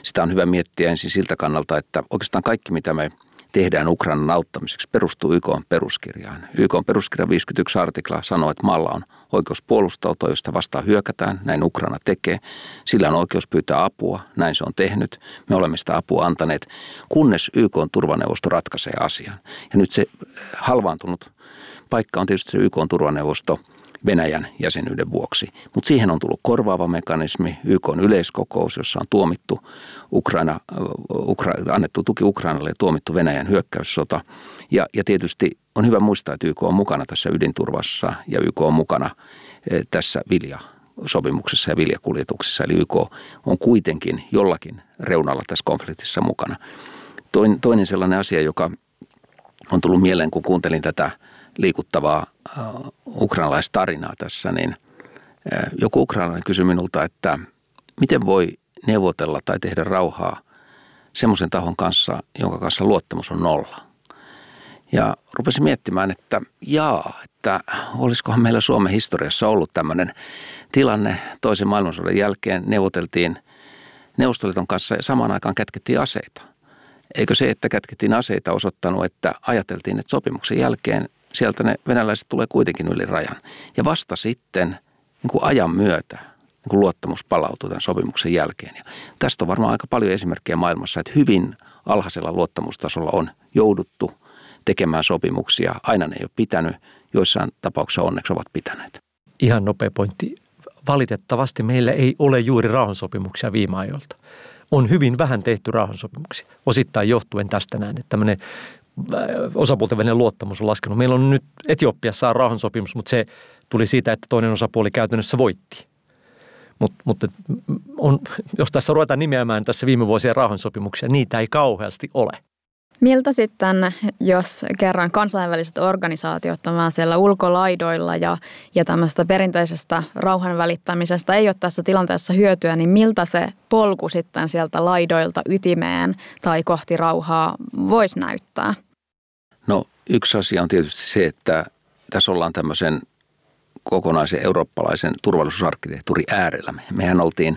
sitä on hyvä miettiä ensin siltä kannalta, että oikeastaan kaikki mitä me tehdään Ukrainan auttamiseksi perustuu YK peruskirjaan. YK peruskirjan 51 artikla sanoo, että maalla on oikeus puolustautua, josta vastaan hyökätään. Näin Ukraina tekee. Sillä on oikeus pyytää apua. Näin se on tehnyt. Me olemme sitä apua antaneet, kunnes YK turvaneuvosto ratkaisee asian. Ja nyt se halvaantunut paikka on tietysti se YK turvaneuvosto – Venäjän jäsenyyden vuoksi. Mutta siihen on tullut korvaava mekanismi, YK on yleiskokous, jossa on tuomittu Ukraina, Ukra, annettu tuki Ukrainalle ja tuomittu Venäjän hyökkäyssota. Ja, ja tietysti on hyvä muistaa, että YK on mukana tässä ydinturvassa ja YK on mukana eh, tässä vilja sopimuksessa ja viljakuljetuksessa. Eli YK on kuitenkin jollakin reunalla tässä konfliktissa mukana. Toinen sellainen asia, joka on tullut mieleen, kun kuuntelin tätä – liikuttavaa äh, ukrainalaistarinaa tässä, niin äh, joku ukrainalainen kysyi minulta, että miten voi neuvotella tai tehdä rauhaa semmoisen tahon kanssa, jonka kanssa luottamus on nolla. Ja rupesin miettimään, että jaa, että olisikohan meillä Suomen historiassa ollut tämmöinen tilanne toisen maailmansodan jälkeen neuvoteltiin Neuvostoliiton kanssa ja samaan aikaan kätkettiin aseita. Eikö se, että kätkettiin aseita osoittanut, että ajateltiin, että sopimuksen jälkeen sieltä ne venäläiset tulee kuitenkin yli rajan. Ja vasta sitten niin kuin ajan myötä niin kuin luottamus palautuu tämän sopimuksen jälkeen. Ja tästä on varmaan aika paljon esimerkkejä maailmassa, että hyvin alhaisella luottamustasolla on jouduttu tekemään sopimuksia. Aina ne ei ole pitänyt, joissain tapauksissa onneksi ovat pitäneet. Ihan nopea pointti. Valitettavasti meillä ei ole juuri rauhansopimuksia viime ajoilta. On hyvin vähän tehty rauhansopimuksia. Osittain johtuen tästä näin, että tämmöinen osapuolten välinen luottamus on laskenut. Meillä on nyt Etiopiassa on rauhansopimus, mutta se tuli siitä, että toinen osapuoli käytännössä voitti. Mut, mutta on, jos tässä ruvetaan nimeämään tässä viime vuosien rauhansopimuksia, niitä ei kauheasti ole. Miltä sitten, jos kerran kansainväliset organisaatiot on siellä ulkolaidoilla ja, ja tämmöisestä perinteisestä rauhan välittämisestä ei ole tässä tilanteessa hyötyä, niin miltä se polku sitten sieltä laidoilta ytimeen tai kohti rauhaa voisi näyttää? No yksi asia on tietysti se, että tässä ollaan tämmöisen kokonaisen eurooppalaisen turvallisuusarkkitehtuurin äärellä. Mehän oltiin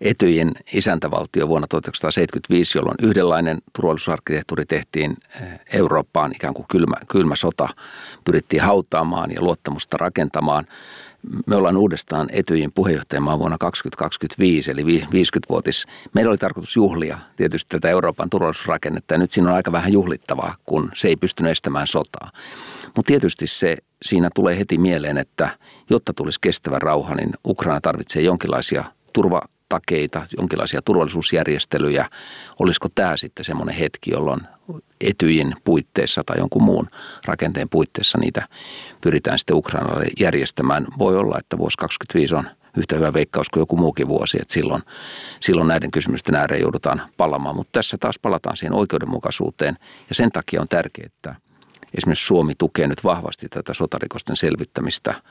Etyjin isäntävaltio vuonna 1975, jolloin yhdenlainen turvallisuusarkkitehtuuri tehtiin eh, Eurooppaan, ikään kuin kylmä, kylmä sota pyrittiin hautaamaan ja luottamusta rakentamaan. Me ollaan uudestaan Etyjin puheenjohtajamaa vuonna 2025, eli 50-vuotis. Meillä oli tarkoitus juhlia tietysti tätä Euroopan turvallisuusrakennetta, ja nyt siinä on aika vähän juhlittavaa, kun se ei pystynyt estämään sotaa. Mutta tietysti se, siinä tulee heti mieleen, että jotta tulisi kestävä rauha, niin Ukraina tarvitsee jonkinlaisia turva takeita, jonkinlaisia turvallisuusjärjestelyjä. Olisiko tämä sitten semmoinen hetki, jolloin etyjin puitteissa tai jonkun muun rakenteen puitteissa niitä pyritään sitten Ukrainalle järjestämään. Voi olla, että vuosi 2025 on yhtä hyvä veikkaus kuin joku muukin vuosi, että silloin, silloin näiden kysymysten ääreen joudutaan palamaan. Mutta tässä taas palataan siihen oikeudenmukaisuuteen ja sen takia on tärkeää, että esimerkiksi Suomi tukee nyt vahvasti tätä sotarikosten selvittämistä –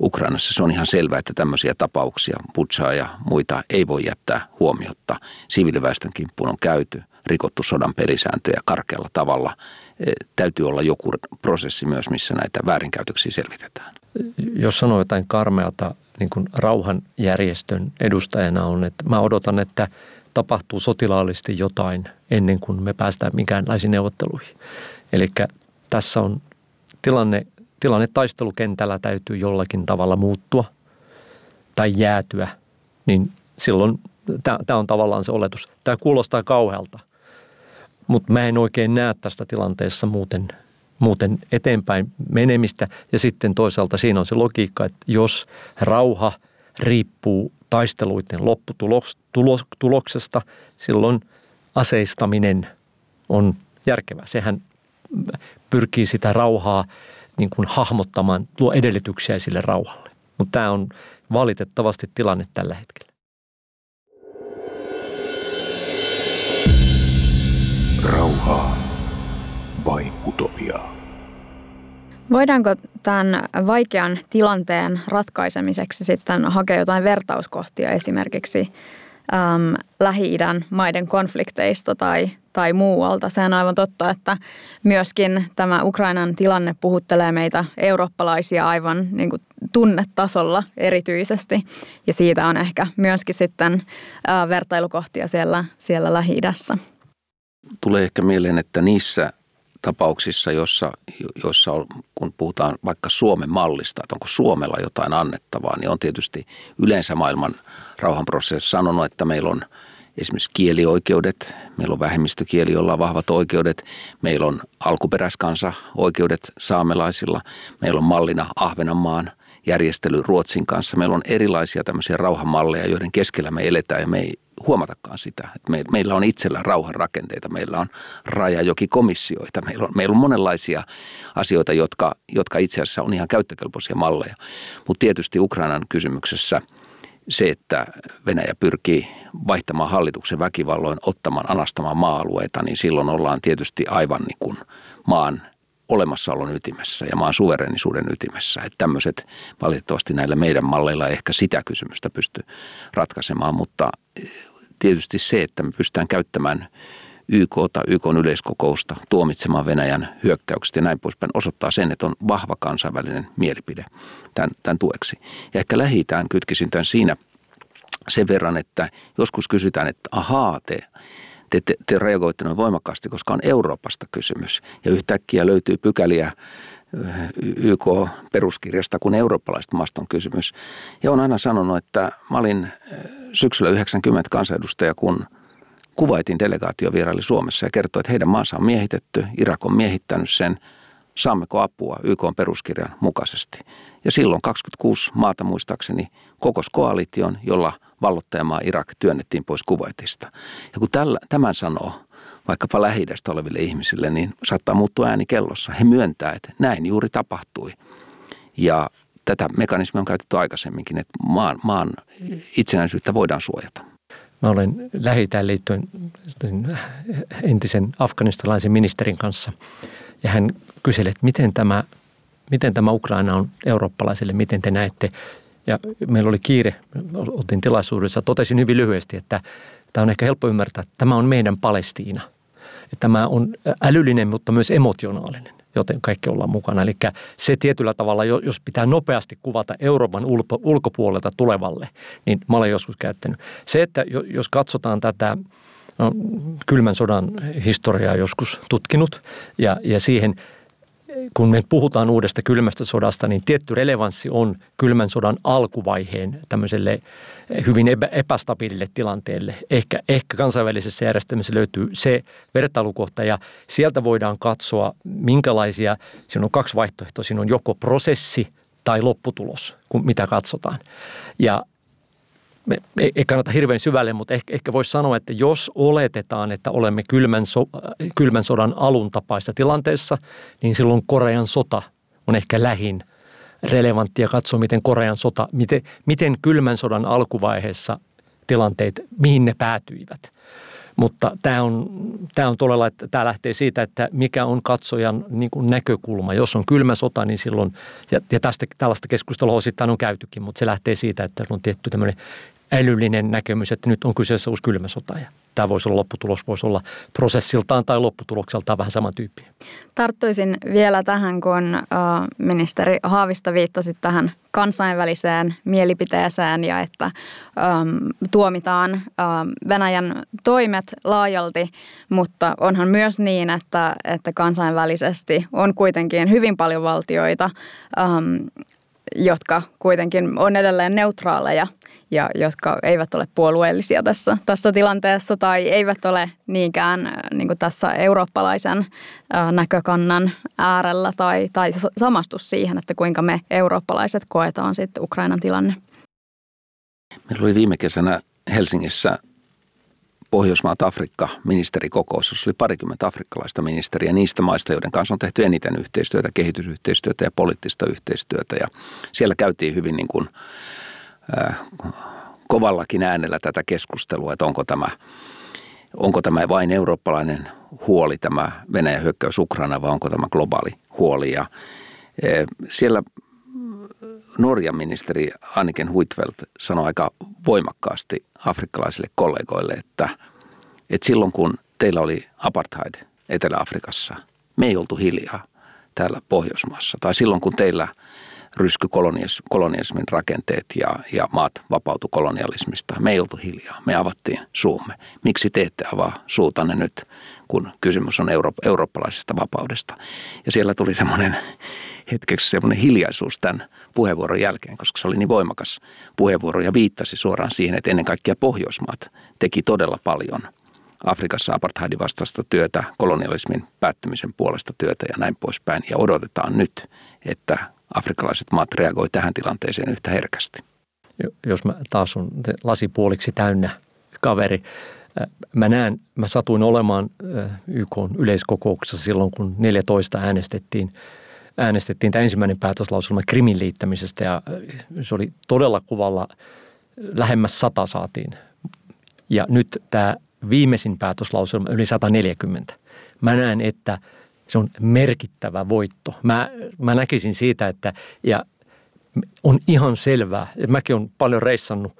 Ukrainassa se on ihan selvää, että tämmöisiä tapauksia, Butsaa ja muita, ei voi jättää huomiotta. Siviiliväestön kimppuun on käyty, rikottu sodan pelisääntöjä karkealla tavalla. E, täytyy olla joku prosessi myös, missä näitä väärinkäytöksiä selvitetään. Jos sanoo jotain karmeata niin kuin rauhanjärjestön edustajana on, että mä odotan, että tapahtuu sotilaallisesti jotain ennen kuin me päästään minkäänlaisiin neuvotteluihin. Eli tässä on tilanne tilanne taistelukentällä täytyy jollakin tavalla muuttua tai jäätyä, niin silloin tämä on tavallaan se oletus. Tämä kuulostaa kauhealta, mutta mä en oikein näe tästä tilanteessa muuten, muuten eteenpäin menemistä. Ja sitten toisaalta siinä on se logiikka, että jos rauha riippuu taisteluiden lopputuloksesta, silloin aseistaminen on järkevää. Sehän pyrkii sitä rauhaa niin kuin hahmottamaan, luo edellytyksiä sille rauhalle. Mutta tämä on valitettavasti tilanne tällä hetkellä. Rauhaa vai utopiaa? Voidaanko tämän vaikean tilanteen ratkaisemiseksi sitten hakea jotain vertauskohtia esimerkiksi äm, Lähi-idän maiden konflikteista tai, tai muualta? Sehän on aivan totta, että myöskin tämä Ukrainan tilanne puhuttelee meitä eurooppalaisia aivan niin kuin tunnetasolla erityisesti. Ja siitä on ehkä myöskin sitten ää, vertailukohtia siellä, siellä Lähi-idässä. Tulee ehkä mieleen, että niissä tapauksissa, joissa, joissa on, kun puhutaan vaikka Suomen mallista, että onko Suomella jotain annettavaa, niin on tietysti yleensä maailman rauhanprosessissa sanonut, että meillä on esimerkiksi kielioikeudet, meillä on vähemmistökieli, jolla on vahvat oikeudet, meillä on alkuperäiskansa oikeudet saamelaisilla, meillä on mallina Ahvenanmaan järjestely Ruotsin kanssa. Meillä on erilaisia tämmöisiä rauhanmalleja, joiden keskellä me eletään ja me ei huomatakaan sitä. Että me, meillä on itsellä rauhan rakenteita, meillä on rajajokikomissioita, meillä on, meillä on monenlaisia asioita, jotka, jotka itse asiassa on ihan käyttökelpoisia malleja. Mutta tietysti Ukrainan kysymyksessä se, että Venäjä pyrkii vaihtamaan hallituksen väkivalloin, ottamaan, anastamaan maa-alueita, niin silloin ollaan tietysti aivan niin kuin maan olemassaolon ytimessä ja maan suverenisuuden ytimessä. Että tämmöiset valitettavasti näillä meidän malleilla ei ehkä sitä kysymystä pysty ratkaisemaan, mutta tietysti se, että me pystytään käyttämään YK tai YK yleiskokousta tuomitsemaan Venäjän hyökkäykset ja näin poispäin osoittaa sen, että on vahva kansainvälinen mielipide tämän, tämän tueksi. Ja ehkä lähitään kytkisin tämän siinä sen verran, että joskus kysytään, että ahaa, te, te, te, te reagoitte noin voimakkaasti, koska on Euroopasta kysymys. Ja yhtäkkiä löytyy pykäliä YK-peruskirjasta, kun eurooppalaista maasta on kysymys. Ja on aina sanonut, että mä olin syksyllä 90 kansanedustaja, kun Kuvaitin delegaatio vieraili Suomessa ja kertoi, että heidän maansa on miehitetty, Irak on miehittänyt sen, saammeko apua YK peruskirjan mukaisesti. Ja silloin 26 maata muistaakseni kokos koalition, jolla vallottajamaa Irak työnnettiin pois Kuwaitista. Ja kun tällä, tämän sanoo vaikkapa lähi oleville ihmisille, niin saattaa muuttua ääni kellossa. He myöntää, että näin juuri tapahtui. Ja tätä mekanismia on käytetty aikaisemminkin, että maan, maan itsenäisyyttä voidaan suojata. Mä olen lähi liittyen entisen afganistalaisen ministerin kanssa ja hän kyseli, että miten tämä, miten tämä Ukraina on eurooppalaisille, miten te näette. Ja meillä oli kiire, otin tilaisuudessa, totesin hyvin lyhyesti, että tämä on ehkä helppo ymmärtää, että tämä on meidän Palestiina. Että tämä on älyllinen, mutta myös emotionaalinen joten kaikki ollaan mukana. Eli se tietyllä tavalla, jos pitää nopeasti kuvata Euroopan ulkopuolelta tulevalle, niin mä olen joskus käyttänyt. Se, että jos katsotaan tätä no, kylmän sodan historiaa joskus tutkinut ja, ja siihen – kun me puhutaan uudesta kylmästä sodasta, niin tietty relevanssi on kylmän sodan alkuvaiheen tämmöiselle hyvin epästabiilille tilanteelle. Ehkä, ehkä kansainvälisessä järjestelmässä löytyy se vertailukohta ja sieltä voidaan katsoa, minkälaisia, siinä on kaksi vaihtoehtoa, siinä on joko prosessi tai lopputulos, kun mitä katsotaan. Ja ei kannata hirveän syvälle, mutta ehkä, ehkä voisi sanoa, että jos oletetaan, että olemme kylmän, so, kylmän sodan alun tapaisessa tilanteessa, niin silloin Korean sota on ehkä lähin relevanttia katsoa, miten Korean sota, miten, miten kylmän sodan alkuvaiheessa tilanteet, mihin ne päätyivät. Mutta tämä on, tämä on todella, että tämä lähtee siitä, että mikä on katsojan niin kuin näkökulma. Jos on kylmä sota, niin silloin, ja, ja tästä, tällaista keskustelua osittain on käytykin, mutta se lähtee siitä, että on tietty tämmöinen älyllinen näkemys, että nyt on kyseessä uusi kylmä sota ja tämä voisi olla lopputulos, voisi olla prosessiltaan tai lopputulokseltaan vähän samantyyppinen. Tarttuisin vielä tähän, kun ministeri Haavisto viittasi tähän kansainväliseen mielipiteeseen ja että äm, tuomitaan äm, Venäjän toimet laajalti, mutta onhan myös niin, että, että kansainvälisesti on kuitenkin hyvin paljon valtioita, äm, jotka kuitenkin on edelleen neutraaleja ja jotka eivät ole puolueellisia tässä, tässä tilanteessa tai eivät ole niinkään äh, niin kuin tässä eurooppalaisen äh, näkökannan äärellä tai, tai samastus siihen, että kuinka me eurooppalaiset koetaan sitten Ukrainan tilanne. Meillä oli viime kesänä Helsingissä Pohjoismaat Afrikka ministerikokous, jossa oli parikymmentä afrikkalaista ministeriä niistä maista, joiden kanssa on tehty eniten yhteistyötä, kehitysyhteistyötä ja poliittista yhteistyötä. Ja siellä käytiin hyvin niin kuin, äh, kovallakin äänellä tätä keskustelua, että onko tämä, onko tämä vain eurooppalainen huoli, tämä Venäjän hyökkäys Ukraina, vai onko tämä globaali huoli. Ja Siellä Norjan ministeri Anniken Huitfeldt sanoi aika voimakkaasti afrikkalaisille kollegoille, että, että silloin kun teillä oli apartheid Etelä-Afrikassa, me ei oltu hiljaa täällä Pohjoismaassa. Tai silloin kun teillä rysky kolonialismin rakenteet ja, ja maat vapautu kolonialismista. Me ei oltu hiljaa, me avattiin suumme. Miksi te ette avaa suutanne nyt, kun kysymys on euro, eurooppalaisesta vapaudesta? Ja siellä tuli semmoinen hetkeksi semmoinen hiljaisuus tämän puheenvuoron jälkeen, koska se oli niin voimakas puheenvuoro ja viittasi suoraan siihen, että ennen kaikkea Pohjoismaat teki todella paljon Afrikassa apartheidin vastaista työtä, kolonialismin päättymisen puolesta työtä ja näin poispäin. Ja odotetaan nyt, että afrikkalaiset maat reagoi tähän tilanteeseen yhtä herkästi. Jos mä taas on lasipuoliksi täynnä kaveri, Mä näen, mä satuin olemaan YK yleiskokouksessa silloin, kun 14 äänestettiin äänestettiin tämä ensimmäinen päätöslauselma Krimin liittämisestä ja se oli todella kuvalla, lähemmäs sata saatiin. Ja nyt tämä viimeisin päätöslauselma yli 140. Mä näen, että se on merkittävä voitto. Mä, mä näkisin siitä, että ja on ihan selvää, että mäkin olen paljon reissannut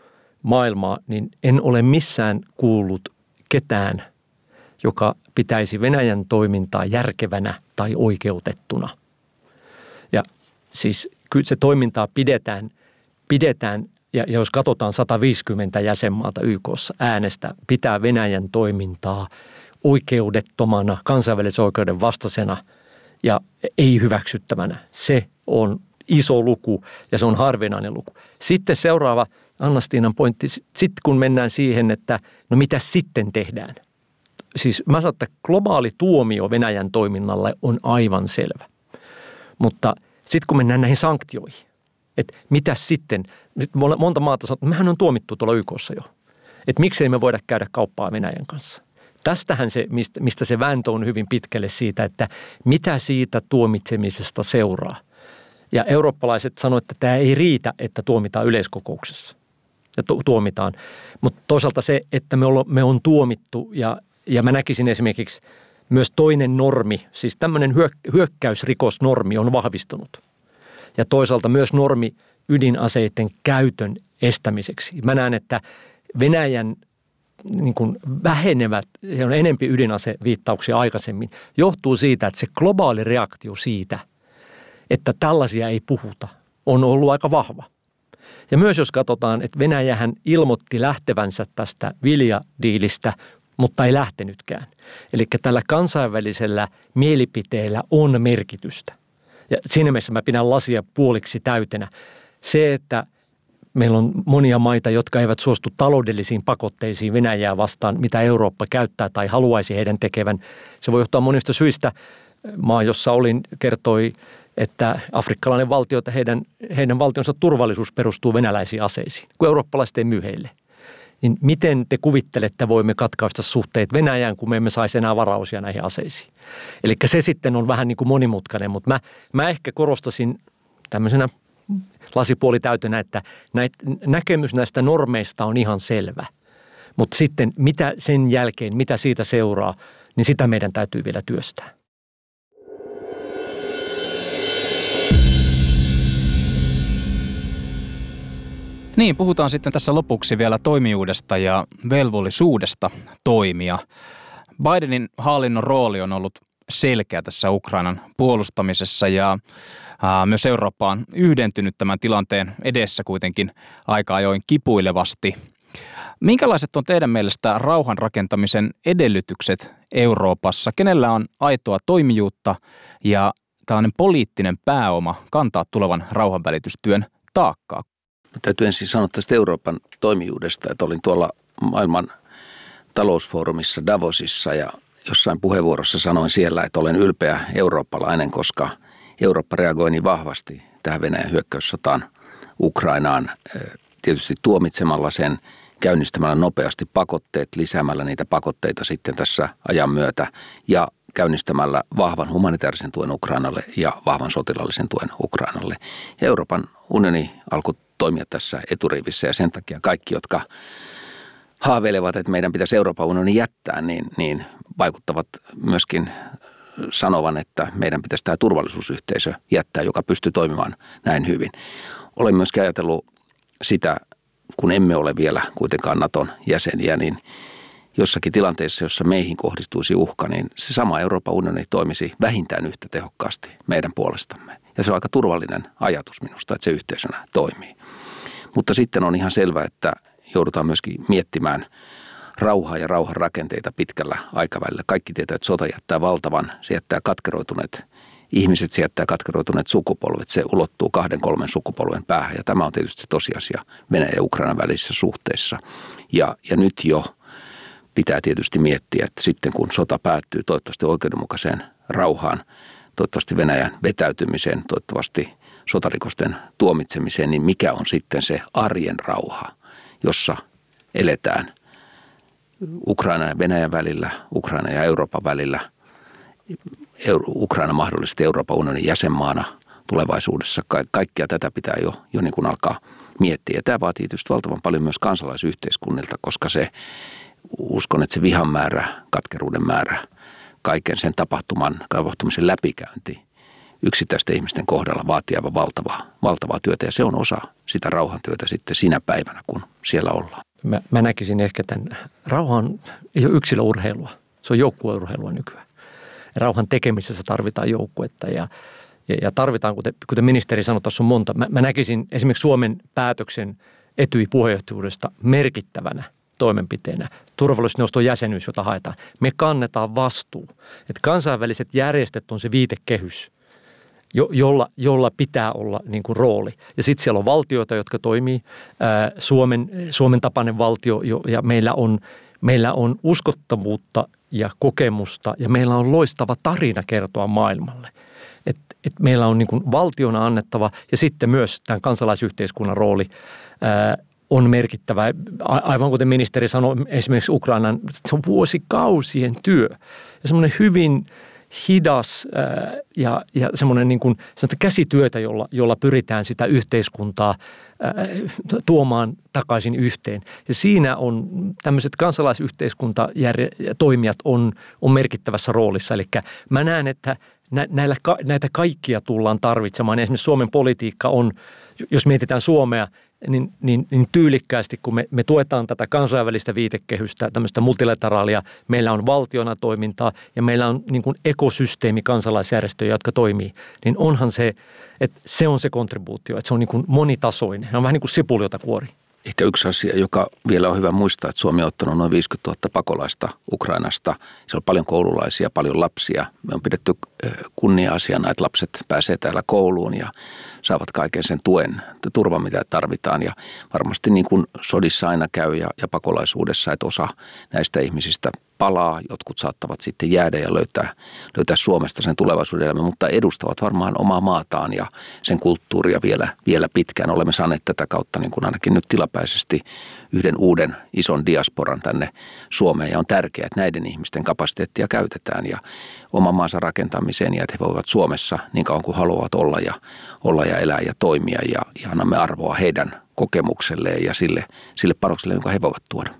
maailmaa, niin en ole missään kuullut ketään, joka pitäisi Venäjän toimintaa järkevänä tai oikeutettuna – Siis kyllä se toimintaa pidetään, pidetään ja jos katsotaan 150 jäsenmaata YKssa äänestä, pitää Venäjän toimintaa oikeudettomana, kansainvälisen oikeuden vastaisena ja ei hyväksyttävänä. Se on iso luku ja se on harvinainen luku. Sitten seuraava Annastiinan pointti, sitten kun mennään siihen, että no mitä sitten tehdään. Siis mä sanon, että globaali tuomio Venäjän toiminnalle on aivan selvä. Mutta – sitten kun mennään näihin sanktioihin, että mitä sitten, monta maata sanoo, että mehän on tuomittu tuolla YKssa jo. Että miksei me voida käydä kauppaa Venäjän kanssa. Tästähän se, mistä, mistä se vääntö on hyvin pitkälle siitä, että mitä siitä tuomitsemisesta seuraa. Ja eurooppalaiset sanoivat, että tämä ei riitä, että tuomitaan yleiskokouksessa ja tu- tuomitaan. Mutta toisaalta se, että me, olla, me on tuomittu ja, ja mä näkisin esimerkiksi – myös toinen normi, siis tämmöinen hyökkäysrikosnormi on vahvistunut. Ja toisaalta myös normi ydinaseiden käytön estämiseksi. Mä näen, että Venäjän niin kuin vähenevät, on enempi ydinaseviittauksia aikaisemmin, johtuu siitä, että se globaali reaktio siitä, että tällaisia ei puhuta, on ollut aika vahva. Ja myös jos katsotaan, että Venäjähän ilmoitti lähtevänsä tästä viljadiilistä mutta ei lähtenytkään. Eli tällä kansainvälisellä mielipiteellä on merkitystä. Ja siinä mielessä mä pidän lasia puoliksi täytenä. Se, että meillä on monia maita, jotka eivät suostu taloudellisiin pakotteisiin Venäjää vastaan, mitä Eurooppa käyttää tai haluaisi heidän tekevän. Se voi johtaa monista syistä. Maa, jossa olin, kertoi, että afrikkalainen valtio, että heidän, heidän valtionsa turvallisuus perustuu venäläisiin aseisiin, kun eurooppalaiset ei myy heille – niin miten te kuvittelette voimme katkaista suhteet Venäjään, kun me emme saisi enää varausia näihin aseisiin? Eli se sitten on vähän niin kuin monimutkainen, mutta mä, mä ehkä korostasin tämmöisenä lasipuoli täytänä, että näit, näkemys näistä normeista on ihan selvä. Mutta sitten mitä sen jälkeen, mitä siitä seuraa, niin sitä meidän täytyy vielä työstää. Niin, puhutaan sitten tässä lopuksi vielä toimijuudesta ja velvollisuudesta toimia. Bidenin hallinnon rooli on ollut selkeä tässä Ukrainan puolustamisessa ja ää, myös Eurooppa on yhdentynyt tämän tilanteen edessä kuitenkin aika ajoin kipuilevasti. Minkälaiset on teidän mielestä rauhan rakentamisen edellytykset Euroopassa? Kenellä on aitoa toimijuutta ja tällainen poliittinen pääoma kantaa tulevan rauhanvälitystyön taakkaa? Mä täytyy ensin sanoa tästä Euroopan toimijuudesta, että olin tuolla maailman talousfoorumissa Davosissa ja jossain puheenvuorossa sanoin siellä, että olen ylpeä eurooppalainen, koska Eurooppa reagoi niin vahvasti tähän Venäjän hyökkäyssotaan Ukrainaan, tietysti tuomitsemalla sen, käynnistämällä nopeasti pakotteet, lisäämällä niitä pakotteita sitten tässä ajan myötä ja käynnistämällä vahvan humanitaarisen tuen Ukrainalle ja vahvan sotilallisen tuen Ukrainalle. Ja Euroopan unioni alkoi toimia tässä eturivissä ja sen takia kaikki, jotka haaveilevat, että meidän pitäisi Euroopan unioni jättää, niin, niin vaikuttavat myöskin sanovan, että meidän pitäisi tämä turvallisuusyhteisö jättää, joka pystyy toimimaan näin hyvin. Olen myös ajatellut sitä, kun emme ole vielä kuitenkaan Naton jäseniä, niin jossakin tilanteessa, jossa meihin kohdistuisi uhka, niin se sama Euroopan unioni toimisi vähintään yhtä tehokkaasti meidän puolestamme. Ja se on aika turvallinen ajatus minusta, että se yhteisönä toimii. Mutta sitten on ihan selvää, että joudutaan myöskin miettimään rauhaa ja rauhan rakenteita pitkällä aikavälillä. Kaikki tietää, että sota jättää valtavan, se jättää katkeroituneet ihmiset, se jättää katkeroituneet sukupolvet, se ulottuu kahden, kolmen sukupolven päähän. Ja tämä on tietysti tosiasia Venäjän ja Ukrainan välisissä suhteissa. Ja, ja nyt jo pitää tietysti miettiä, että sitten kun sota päättyy toivottavasti oikeudenmukaiseen rauhaan, toivottavasti Venäjän vetäytymiseen, toivottavasti sotarikosten tuomitsemiseen, niin mikä on sitten se arjen rauha, jossa eletään Ukraina ja Venäjän välillä, Ukraina ja Euroopan välillä, Ukraina mahdollisesti Euroopan unionin jäsenmaana tulevaisuudessa. Ka- kaikkea tätä pitää jo, jo niin kuin alkaa miettiä. Ja tämä vaatii tietysti valtavan paljon myös kansalaisyhteiskunnilta, koska se, uskon, että se vihan määrä, katkeruuden määrä, kaiken sen tapahtuman, tapahtumisen läpikäynti yksittäisten ihmisten kohdalla vaatii aivan valtavaa, valtavaa työtä. Ja se on osa sitä rauhantyötä sitten sinä päivänä, kun siellä ollaan. Mä, mä näkisin ehkä tämän, rauhan ei ole yksilöurheilua, se on joukkueurheilua nykyään. Rauhan tekemisessä tarvitaan joukkuetta ja, ja, ja tarvitaan, kuten, kuten ministeri sanoi, tuossa on monta. Mä, mä näkisin esimerkiksi Suomen päätöksen etyi puheenjohtajuudesta merkittävänä toimenpiteenä turvallisuusneuvoston jäsenyys, jota haetaan. Me kannetaan vastuu. Että kansainväliset järjestöt on se viitekehys, jo, jolla, jolla pitää olla niin kuin rooli. Ja sitten siellä on valtioita, jotka toimii. Ää, Suomen, Suomen tapainen valtio jo, ja meillä on, meillä on uskottavuutta ja kokemusta ja meillä on loistava tarina kertoa maailmalle. Et, et meillä on niin kuin valtiona annettava ja sitten myös tämän kansalaisyhteiskunnan rooli on merkittävä. Aivan kuten ministeri sanoi, esimerkiksi Ukrainan, se on vuosikausien työ ja semmoinen hyvin – hidas ja, ja semmoinen niin käsityötä, jolla, jolla pyritään sitä yhteiskuntaa tuomaan takaisin yhteen. Ja siinä on tämmöiset kansalaisyhteiskuntatoimijat on, on merkittävässä roolissa. Eli mä näen, että näillä, näitä kaikkia tullaan tarvitsemaan. Esimerkiksi Suomen politiikka on, jos mietitään Suomea – niin, niin, niin tyylikkäästi, kun me, me tuetaan tätä kansainvälistä viitekehystä, tämmöistä multilateraalia, meillä on valtiona toimintaa ja meillä on niin kuin ekosysteemi kansalaisjärjestöjä, jotka toimii, niin onhan se, että se on se kontribuutio, että se on niin kuin monitasoinen. Se on vähän niin kuin sipuli, jota kuori. Ehkä yksi asia, joka vielä on hyvä muistaa, että Suomi on ottanut noin 50 000 pakolaista Ukrainasta. Se on paljon koululaisia, paljon lapsia. Me on pidetty kunnia-asiana, että lapset pääsee täällä kouluun ja saavat kaiken sen tuen, turvan, mitä tarvitaan. Ja varmasti niin kuin sodissa aina käy ja, ja pakolaisuudessa, että osa näistä ihmisistä palaa, jotkut saattavat sitten jäädä ja löytää, löytää Suomesta sen tulevaisuuden elämän, mutta edustavat varmaan omaa maataan ja sen kulttuuria vielä, vielä pitkään. Olemme saaneet tätä kautta niin kuin ainakin nyt tilapäisesti yhden uuden ison diasporan tänne Suomeen ja on tärkeää, että näiden ihmisten kapasiteettia käytetään ja oman maansa rakentamiseen ja että he voivat Suomessa niin kauan kuin haluavat olla ja, olla ja elää ja toimia ja, ja annamme arvoa heidän kokemukselleen ja sille, sille panokselle, jonka he voivat tuoda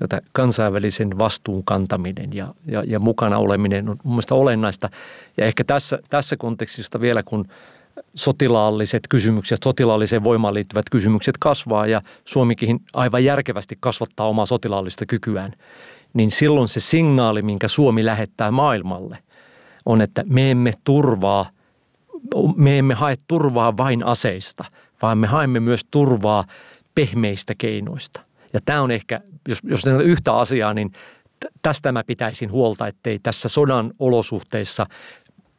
jota kansainvälisen vastuun kantaminen ja, ja, ja mukana oleminen on mun olennaista. Ja ehkä tässä, tässä kontekstista vielä, kun sotilaalliset kysymykset, sotilaalliseen voimaan liittyvät kysymykset kasvaa ja Suomikin aivan järkevästi kasvattaa omaa sotilaallista kykyään, niin silloin se signaali, minkä Suomi lähettää maailmalle, on, että me emme turvaa, me emme hae turvaa vain aseista, vaan me haemme myös turvaa pehmeistä keinoista. Ja tämä on ehkä, jos, jos on yhtä asiaa, niin tästä mä pitäisin huolta, ettei tässä sodan olosuhteissa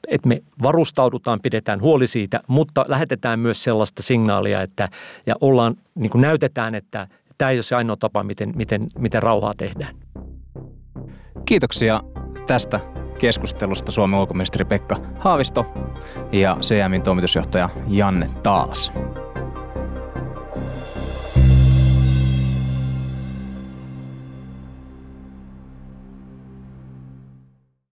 että me varustaudutaan, pidetään huoli siitä, mutta lähetetään myös sellaista signaalia, että ja ollaan, niin kuin näytetään, että tämä ei ole se ainoa tapa, miten, miten, miten rauhaa tehdään. Kiitoksia tästä keskustelusta Suomen ulkoministeri Pekka Haavisto ja CMin toimitusjohtaja Janne Taalas.